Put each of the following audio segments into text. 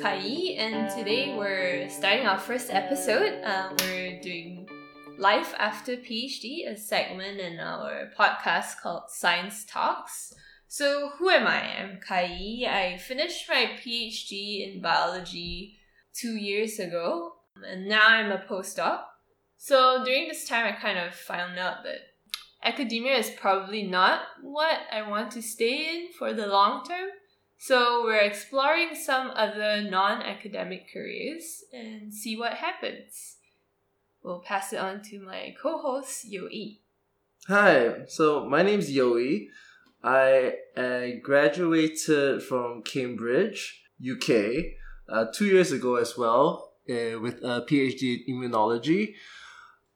Kai, and today we're starting our first episode. Uh, we're doing Life After PhD, a segment in our podcast called Science Talks. So, who am I? I'm Kai. I finished my PhD in biology two years ago, and now I'm a postdoc. So, during this time, I kind of found out that academia is probably not what I want to stay in for the long term. So we're exploring some other non-academic careers and see what happens. We'll pass it on to my co-host Yi. Hi, so my name's Yoi. I, I graduated from Cambridge, UK, uh, two years ago as well, uh, with a PhD in immunology.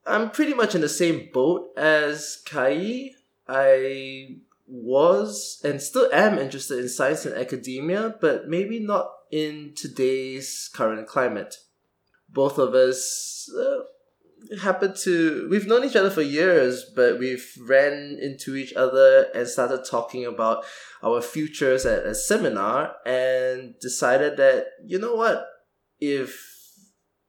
I'm pretty much in the same boat as Kai. I was and still am interested in science and academia, but maybe not in today's current climate. Both of us uh, happen to we've known each other for years, but we've ran into each other and started talking about our futures at a seminar and decided that you know what if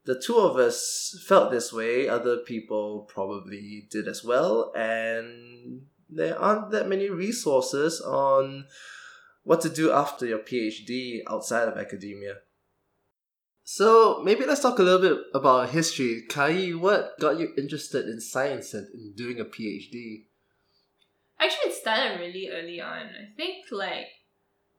the two of us felt this way, other people probably did as well, and there aren't that many resources on what to do after your PhD outside of academia. So maybe let's talk a little bit about history. Kai, what got you interested in science and in doing a PhD? Actually, it started really early on. I think like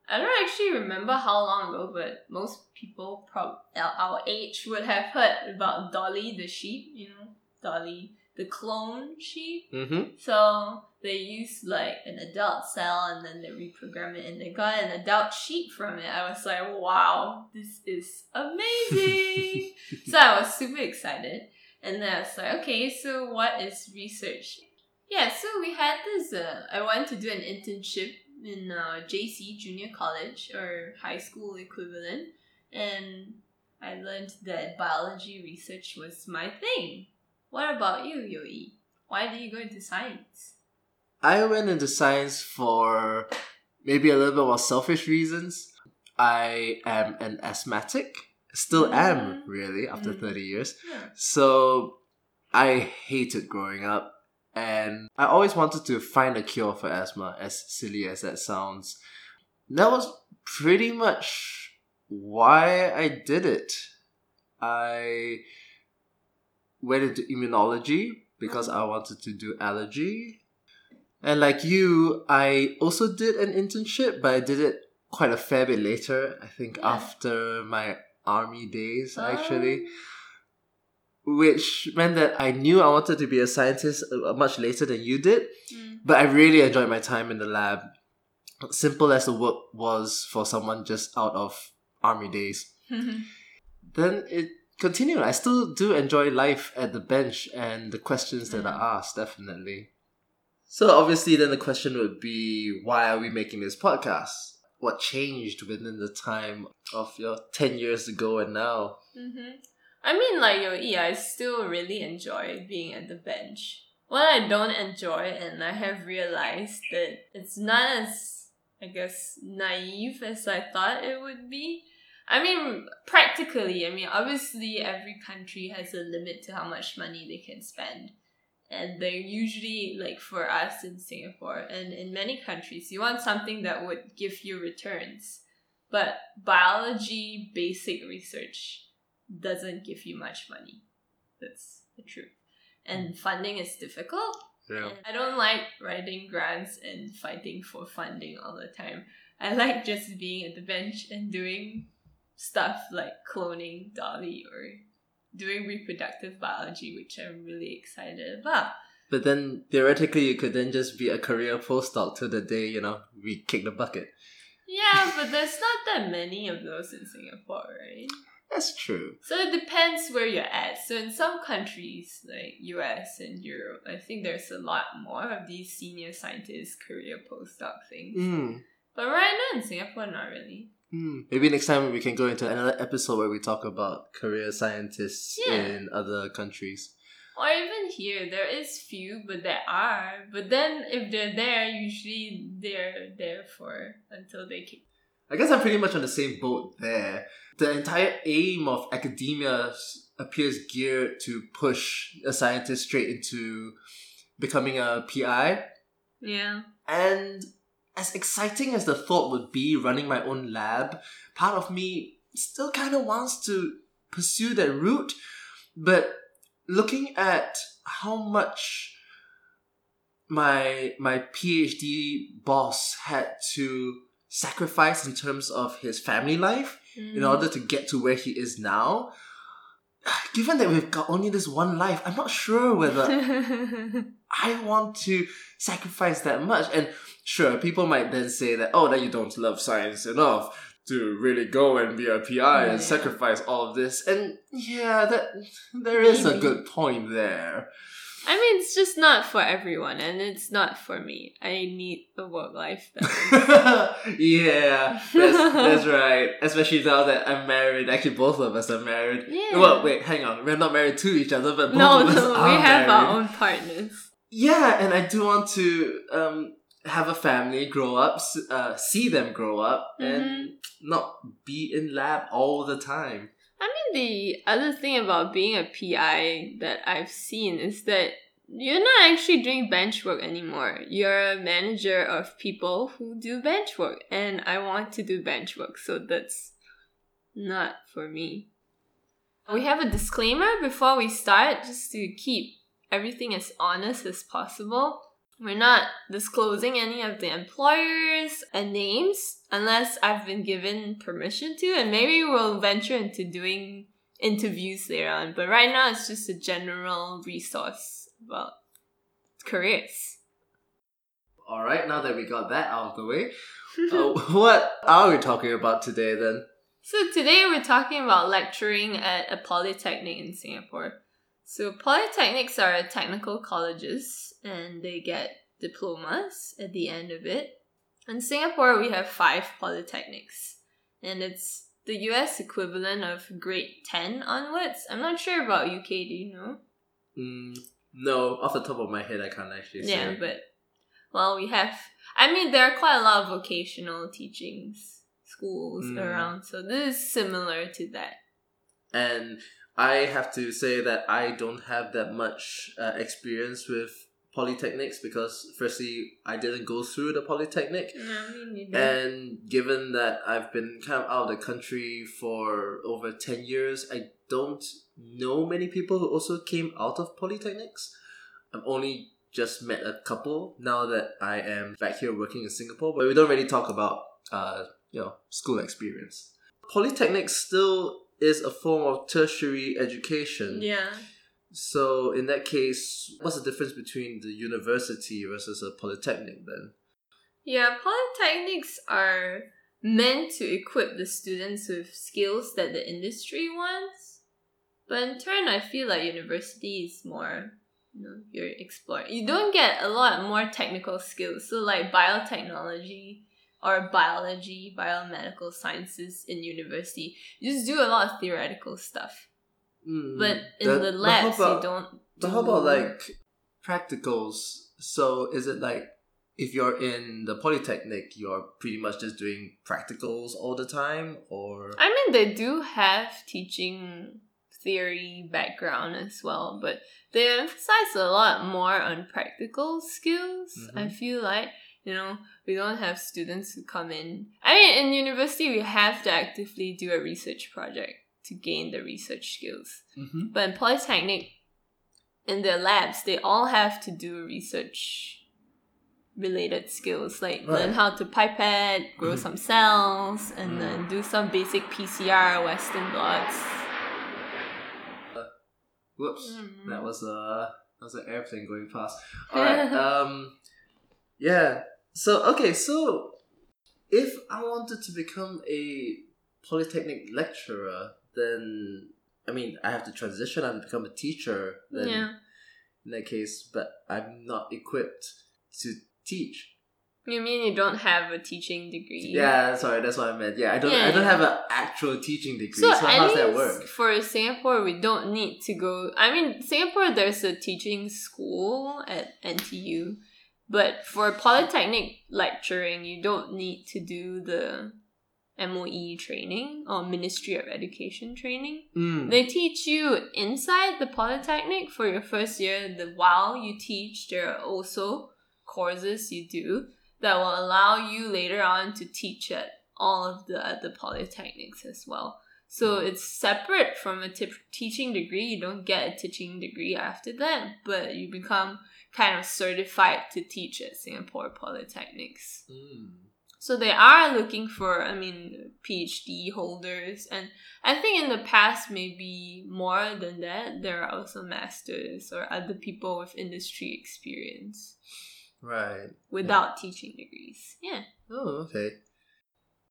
I don't actually remember how long ago, but most people prob our age would have heard about Dolly the sheep. You know, Dolly the clone sheep. Mm-hmm. So they used like an adult cell and then they reprogram it and they got an adult sheep from it. I was like, wow, this is amazing. so I was super excited. And then I was like, okay, so what is research? Yeah, so we had this, uh, I wanted to do an internship in uh, JC, junior college or high school equivalent. And I learned that biology research was my thing. What about you, Yoi? Why did you go into science? I went into science for maybe a little bit more selfish reasons. I am an asthmatic, still am Mm. really after Mm. 30 years. So I hated growing up and I always wanted to find a cure for asthma, as silly as that sounds. That was pretty much why I did it. I went into immunology because I wanted to do allergy. And like you, I also did an internship, but I did it quite a fair bit later. I think Yeah. after my army days, actually Um, which meant that I knew I wanted to be a scientist uh, much later than you did. mm. But I really enjoyed my time in the lab. Simple as the work was for someone just out of army days. Then it continued. I still do enjoy life at the bench and the questions that are asked, definitely. So obviously then the question would be why are we making this podcast? What changed within the time of your 10 years ago and now? hmm I mean, like yo, I still really enjoy being at the bench. What I don't enjoy, and I have realized that it's not as, I guess, naive as I thought it would be. I mean, practically, I mean, obviously, every country has a limit to how much money they can spend. And they're usually, like for us in Singapore and in many countries, you want something that would give you returns. But biology basic research doesn't give you much money. That's the truth. And mm. funding is difficult. And I don't like writing grants and fighting for funding all the time. I like just being at the bench and doing stuff like cloning Dolly or doing reproductive biology, which I'm really excited about. But then theoretically, you could then just be a career postdoc till the day you know we kick the bucket. Yeah, but there's not that many of those in Singapore, right? That's true. So it depends where you're at. So in some countries like US and Europe, I think there's a lot more of these senior scientist career postdoc things. Mm. But right now in Singapore, not really. Mm. Maybe next time we can go into another episode where we talk about career scientists Yeah. in other countries. Or even here, there is few, but there are. But then if they're there, usually they're there for until they kick. I guess I'm pretty much on the same boat there. The entire aim of academia appears geared to push a scientist straight into becoming a PI. Yeah. And as exciting as the thought would be running my own lab, part of me still kind of wants to pursue that route. But looking at how much my my PhD boss had to sacrifice in terms of his family life in Mm. order to get to where he is now, given that we've got only this one life, I'm not sure whether I want to sacrifice that much. And sure, people might then say that, oh, that you don't love science enough to really go and be a PI and sacrifice all of this. And yeah, that there is a good point there. I mean, it's just not for everyone, and it's not for me. I need a work life balance. yeah, that's, that's right. Especially now that I'm married. Actually, both of us are married. Yeah. Well, wait, hang on. We're not married to each other, but both no, of us no, are we have married. our own partners. Yeah, and I do want to um have a family, grow up, uh, see them grow up, and Mhm. not be in lab all the time. I mean, the other thing about being a PI that I've seen is that you're not actually doing bench work anymore. You're a manager of people who do bench work, and I want to do bench work, so that's not for me. We have a disclaimer before we start, just to keep everything as honest as possible. We're not disclosing any of the employers and names unless I've been given permission to, and maybe we'll venture into doing interviews later on. But right now, it's just a general resource about careers. All right, now that we got that out of the way, uh, what are we talking about today then? So today we're talking about lecturing at a polytechnic in Singapore. So polytechnics are technical colleges and they get diplomas at the end of it. In Singapore we have five polytechnics and it's the US equivalent of grade 10 onwards. I'm not sure about UK, do you know? Mm, no, off the top of my head, I can't actually say. Yeah, but well, we have. I mean, there are quite a lot of vocational teachings schools Mm. around, so this is similar to that. and I have to say that I don't have that much uh, experience with polytechnics because, firstly, I didn't go through the polytechnic. Mean. And given that I've been kind of out of the country for over 10 years, I don't know many people who also came out of polytechnics. I've only just met a couple now that I am back here working in Singapore, but we don't really talk about, uh, you know, school experience. Polytechnics still is a form of tertiary education. yeah. So in that case, what's the difference between the university versus a polytechnic then? Yeah, polytechnics are meant to equip the students with skills that the industry wants. But in turn, I feel like university is more, you know, you're exploring. You don't get a lot more technical skills. So, like biotechnology or biology, biomedical sciences in university, you just do a lot of theoretical stuff. Mm, But in the but labs, about, you don't. But how about like practicals? So is it like if you're in the polytechnic, you're pretty much just doing practicals all the time, or I mean, they do have teaching theory background as well, but they emphasize a lot more on practical skills. I Mhm. feel like, you know, we don't have students who come in. I mean, in university, we have to actively do a research project to gain the research skills. Mhm. But in Polytechnic, in their labs, they all have to do research related skills like learn how to pipette, grow Mhm. some cells, and Mm. then do some basic PCR Western blots. whoops, Mm. that was a that was an airplane going past. All right, um, yeah. So okay, so if I wanted to become a polytechnic lecturer, then I mean I have to transition. and become a teacher. Then yeah. in that case, but I'm not equipped to teach. You mean you don't have a teaching degree? Yeah, sorry, that's what I meant. Yeah, I don't. Yeah, I don't yeah. have an actual teaching degree. So, So, how's that work? for Singapore, we don't need to go. I mean, Singapore, there's a teaching school at NTU, but for polytechnic lecturing, you don't need to do the MOE training or Ministry of Education training. Mm. They teach you inside the polytechnic for your first year. The while you teach, there are also courses you do that will allow you later on to teach at all of the other polytechnics as well. So Mm. it's separate from a teaching degree. You don't get a teaching degree after that, but you become kind of certified to teach at Singapore polytechnics. Mm. So they are looking for, I mean, PhD holders, and I think in the past, maybe more than that, there are also masters or other people with industry experience Right. without teaching degrees. Yeah. Oh, okay.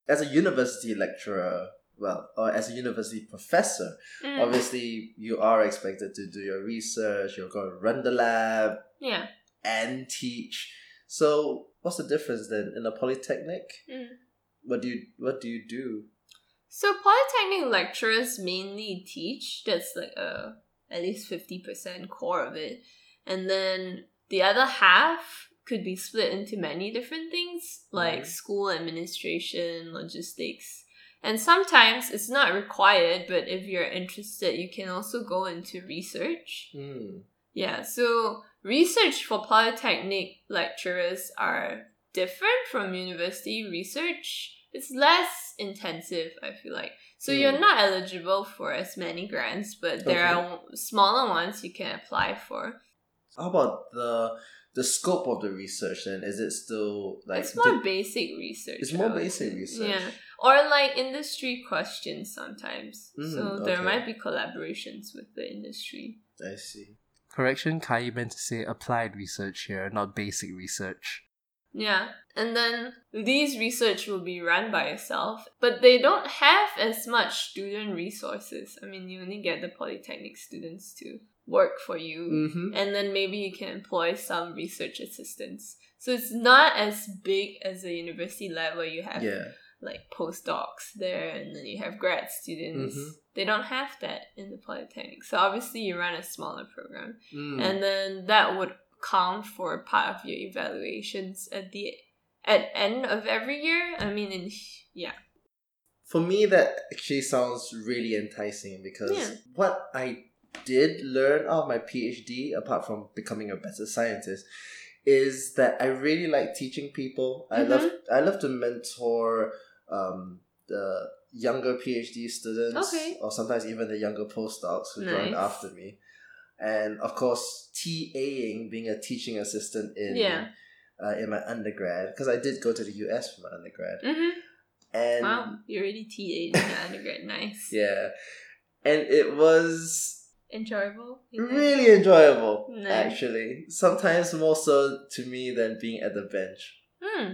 As a university lecturer, well, or as a university professor, Mm. obviously you are expected to do your research, you're going to run the lab Yeah. and teach. So, what's the difference then in a polytechnic? Mm. What do you what do you do? So polytechnic lecturers mainly teach. That's like a at least fifty percent core of it, and then the other half could be split into many different things like Mhm. school administration, logistics, and sometimes it's not required. But if you're interested, you can also go into research. Hmm. Yeah, so research for polytechnic lecturers are different from university research. It's less intensive, I feel like. So Hmm. you're not eligible for as many grants, but there Okay. are smaller ones you can apply for. How about the the scope of the research then? Is it still like it's more di- basic research. it's more basic say. research. Yeah. Or like industry questions sometimes. Mm, so there okay. might be collaborations with the industry. I see. Correction, Kai meant to say applied research here, not basic research. Yeah. And then these research will be run by yourself, but they don't have as much student resources. I mean, you only get the polytechnic students to work for you, Mm-hmm. and then maybe you can employ some research assistants. So it's not as big as a university lab where you have Yeah. like postdocs there and then you have grad students. Mhm. They don't have that in the polytechnic. So obviously you run a smaller program Mm. and then that would count for part of your evaluations at the at end of every year. I mean, in yeah, For me, that actually sounds really enticing because Yeah. what I did learn out of my PhD, apart from becoming a better scientist, is that I really like teaching people. I love I love to mentor um, the younger PhD students, Okay. or sometimes even the younger postdocs who join Nice. after me. And of course, TAing, being a teaching assistant in Yeah. uh, in my undergrad, because I did go to the US for my undergrad, mm-hmm. and wow, you already TA in undergrad, nice, yeah, and it was enjoyable, really enjoyable. Nice. Actually, sometimes more so to me than being at the bench. Hmm.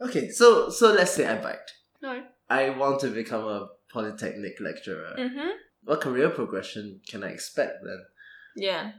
Okay, so so let's say I bite. No. I want to become a polytechnic lecturer. Mm-hmm. What career progression can I expect then? Yeah.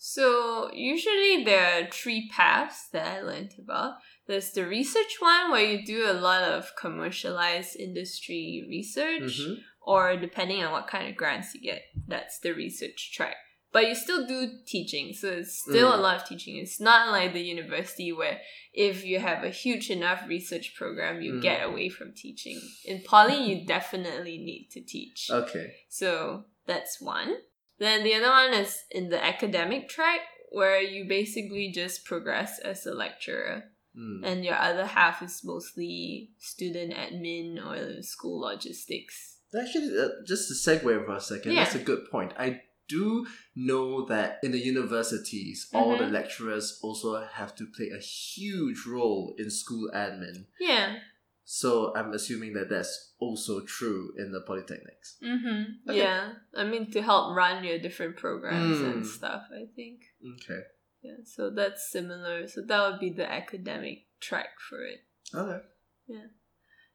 So usually there are three paths that I learned about. There's the research one where you do a lot of commercialized industry research, Mhm. Or depending on what kind of grants you get, that's the research track. But you still do teaching, so it's still Mm. a lot of teaching. It's not like the university where if you have a huge enough research program, you Mm. get away from teaching. In poly, you definitely need to teach. Okay. So that's one. Then the other one is in the academic track, where you basically just progress as a lecturer, Mm. and your other half is mostly student admin or school logistics. Actually, uh, just to segue for a second, Yeah. that's a good point. I do know that in the universities, all the Mhm. lecturers also have to play a huge role in school admin. Yeah. So I'm assuming that that's also true in the polytechnics. Mm-hmm. Okay. Yeah. I mean, to help run your different programs and Mm. stuff, I think. Okay. Yeah. So that's similar. So that would be the academic track for it. Okay. Yeah,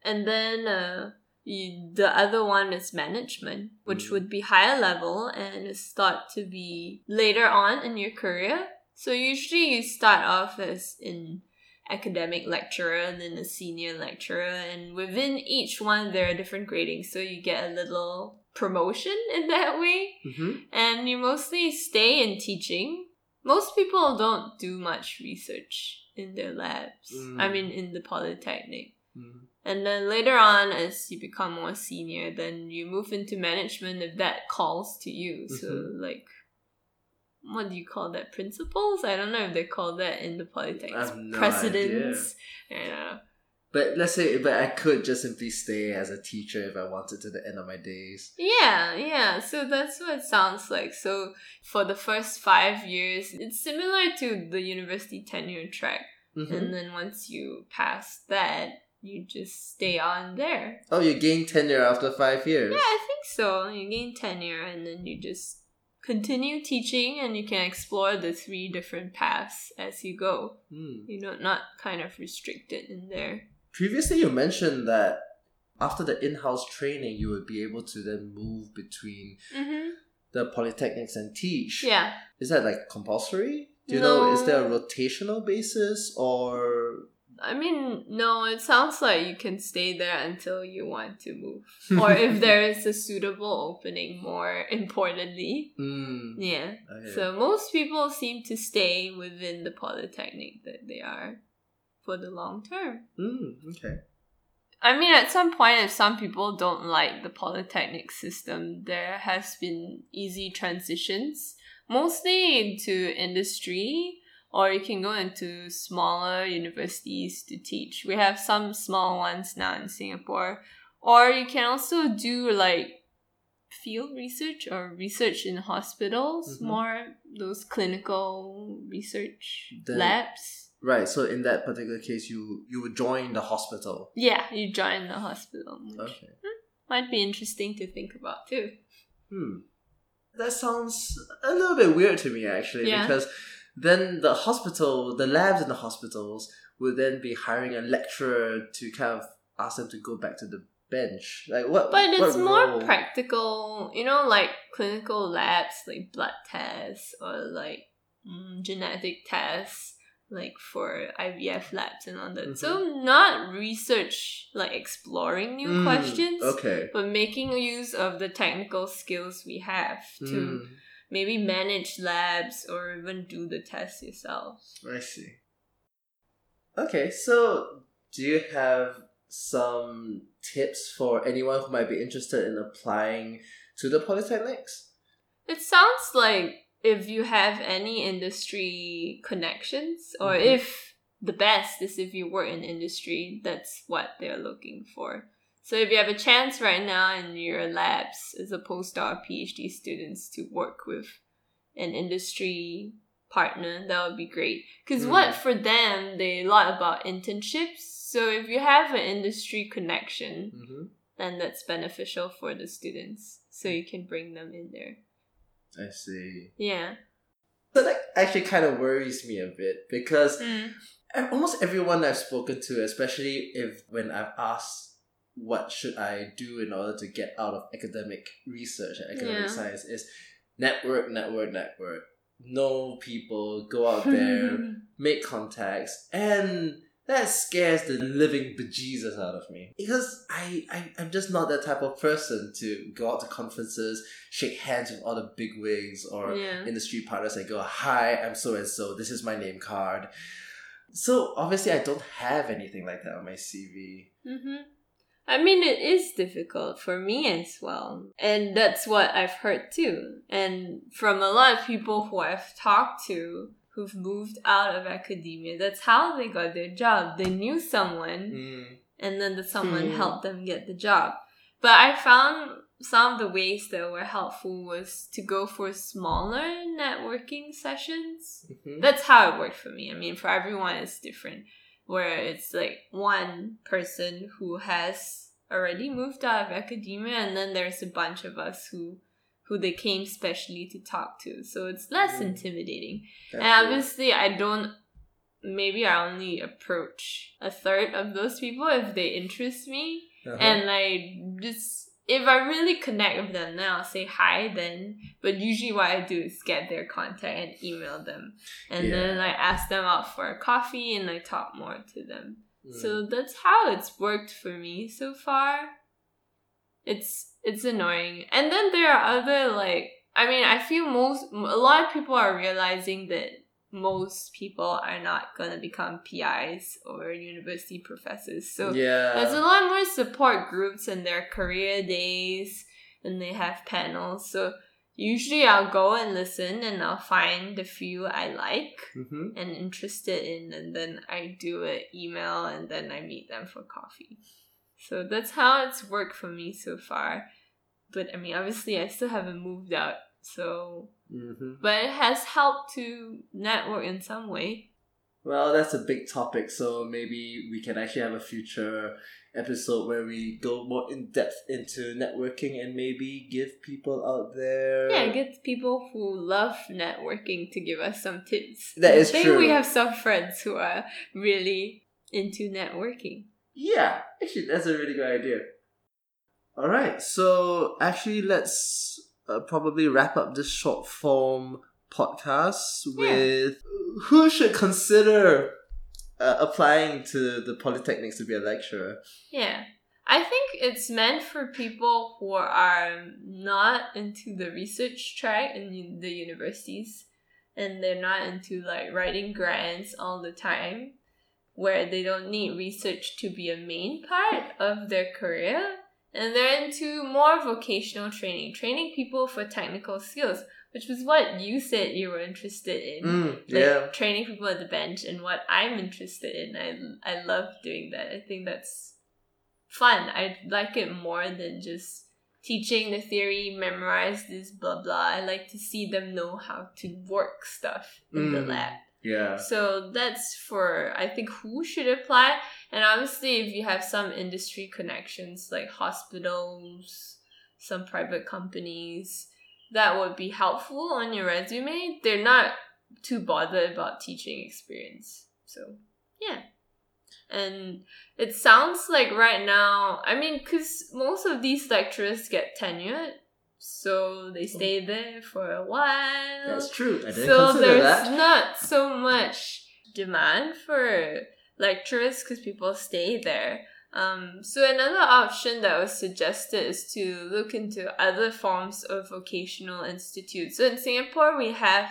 and then uh, you, the other one is management, which Mm. would be higher level and is thought to be later on in your career. So usually you start off as an academic lecturer and then a senior lecturer, and within each one there are different gradings. So you get a little promotion in that way, Mm-hmm. and you mostly stay in teaching. Most people don't do much research in their labs. I Mm. mean, in the polytechnic. Mm-hmm. And then later on, as you become more senior, then you move into management if that calls to you. So, Mhm. like, what do you call that? Principals? I don't know if they call that in the have no Presidents. Yeah. But let's say, but I could just simply stay as a teacher if I wanted to the end of my days. Yeah, yeah. So that's what it sounds like. So for the first five years, it's similar to the university tenure track. Mhm. And then once you pass that, you just stay on there. Oh, you gain tenure after five years. Yeah, I think so. You gain tenure and then you just continue teaching and you can explore the three different paths as you go. Hmm. You know, not, kind of restricted in there. Previously, you mentioned that after the in-house training, you would be able to then move between Mm-hmm. the polytechnics and teach. Yeah. Is that like compulsory? Do you know? Is there a rotational basis or? I mean, no, it sounds like you can stay there until you want to move. or if there is a suitable opening, more importantly. Mm, Yeah. okay. So most people seem to stay within the polytechnic that they are for the long term. Mm, okay. I mean, at some point, if some people don't like the polytechnic system, there has been easy transitions, mostly into industry, or you can go into smaller universities to teach. We have some small ones now in Singapore, or you can also do like field research or research in hospitals, Mhm. more those clinical research The- labs. Right. So in that particular case, you you would join the hospital. Yeah, you join the hospital. Okay. might be interesting to think about too. Hmm. That sounds a little bit weird to me actually, Yeah. because then the hospital, the labs in the hospitals would then be hiring a lecturer to kind of ask them to go back to the bench. Like what? But what it's more role- practical, you know, like clinical labs, like blood tests or like mm, genetic tests, like for IVF labs and all that. So not research, like exploring new Mm, questions, Okay. but making use of the technical skills we have to Mm, maybe manage labs or even do the tests yourself. I see. Okay, so do you have some tips for anyone who might be interested in applying to the polytechnics? It sounds like if you have any industry connections, or Mhm. if the best is if you work in industry, that's what they're looking for. So if you have a chance right now in your labs as a postdoc PhD students to work with an industry partner, that would be great. Because Mm. what for them, they a lot about internships. So if you have an industry connection, Mm-hmm. then that's beneficial for the students. So you can bring them in there. I see. Yeah. So that actually kind of worries me a bit because Mm. almost everyone I've spoken to, especially if when I've asked what should I do in order to get out of academic research and academic Yeah. science, is network, network, network. Know people, go out there, make contacts, and that scares the living bejesus out of me. Because I, I, I'm just not that type of person to go out to conferences, shake hands with all the big wigs or yeah. industry partners and go, Hi, I'm so and so, this is my name card. So obviously I don't have anything like that on my CV. hmm I mean, it is difficult for me as well. And that's what I've heard too. And from a lot of people who I've talked to who've moved out of academia, that's how they got their job. They knew someone Mm. and then the someone Hmm. helped them get the job. But I found some of the ways that were helpful was to go for smaller networking sessions. Mhm. That's how it worked for me. I mean, for everyone, it's different. Where it's like one person who has already moved out of academia, and then there's a bunch of us who who they came specially to talk to. So it's less Mm. intimidating. That's and obviously, I don't. Maybe I only approach a third of those people if they interest me, Uh-huh. and I just if I really connect with them, then I'll say hi. Then, but usually what I do is get their contact and email them, and then I ask them out for a coffee and I talk more to them. Mm. So that's how it's worked for me so far. It's it's annoying, and then there are other like I mean I feel most a lot of people are realizing that most people are not gonna become PIs or university professors. So yeah. there's a lot more support groups and their career days and they have panels. So usually I'll go and listen and I'll find the few I like hmm and interested in and then I do an email and then I meet them for coffee. So that's how it's worked for me so far. But I mean obviously I still haven't moved out. So hmm but it has helped to network in some way. Well, that's a big topic, so maybe we can actually have a future episode where we go more in depth into networking and maybe give people out there. Yeah, get people who love networking to give us some tips. That is I think true. we have some friends who are really into networking. Yeah, actually, that's a really good idea. All right, so actually, let's uh, probably wrap up this short form podcast with who should consider uh, applying to the polytechnics to be a lecturer. Yeah. I think it's meant for people who are not into the research track in the universities and they're not into like writing grants all the time where they don't need research to be a main part of their career and they're into more vocational training training people for technical skills which was what you said you were interested in Mm, like yeah. training people at the bench and what I'm interested in. I I love doing that. I think that's fun. I like it more than just teaching the theory, memorize this blah blah. I like to see them know how to work stuff in the Mm. lab. Yeah. So that's for I think who should apply. And obviously if you have some industry connections like hospitals, some private companies, that would be helpful on your resume. They're not too bothered about teaching experience. So yeah. And it sounds like right now, I mean, because most of these lecturers get tenured, so they stay there for a while That's true. I didn't so there's that. not so much demand for lecturers because people stay there. Um, so another option that was suggested is to look into other forms of vocational institutes. So in Singapore, we have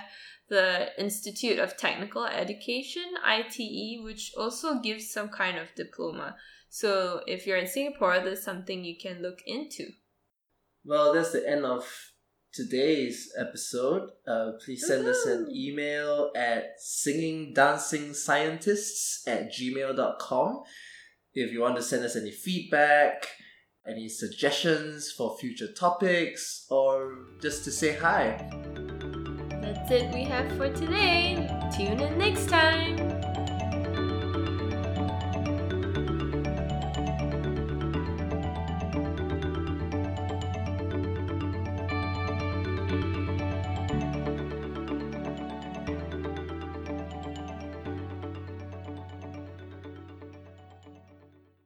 the Institute of Technical Education (ITE), which also gives some kind of diploma. So if you're in Singapore, there's something you can look into. Well, that's the end of today's episode. Uh, please send us an email at singingdancingscientists at gmail.com if you want to send us any feedback, any suggestions for future topics, or just to say hi. That's it we have for today. Tune in next time.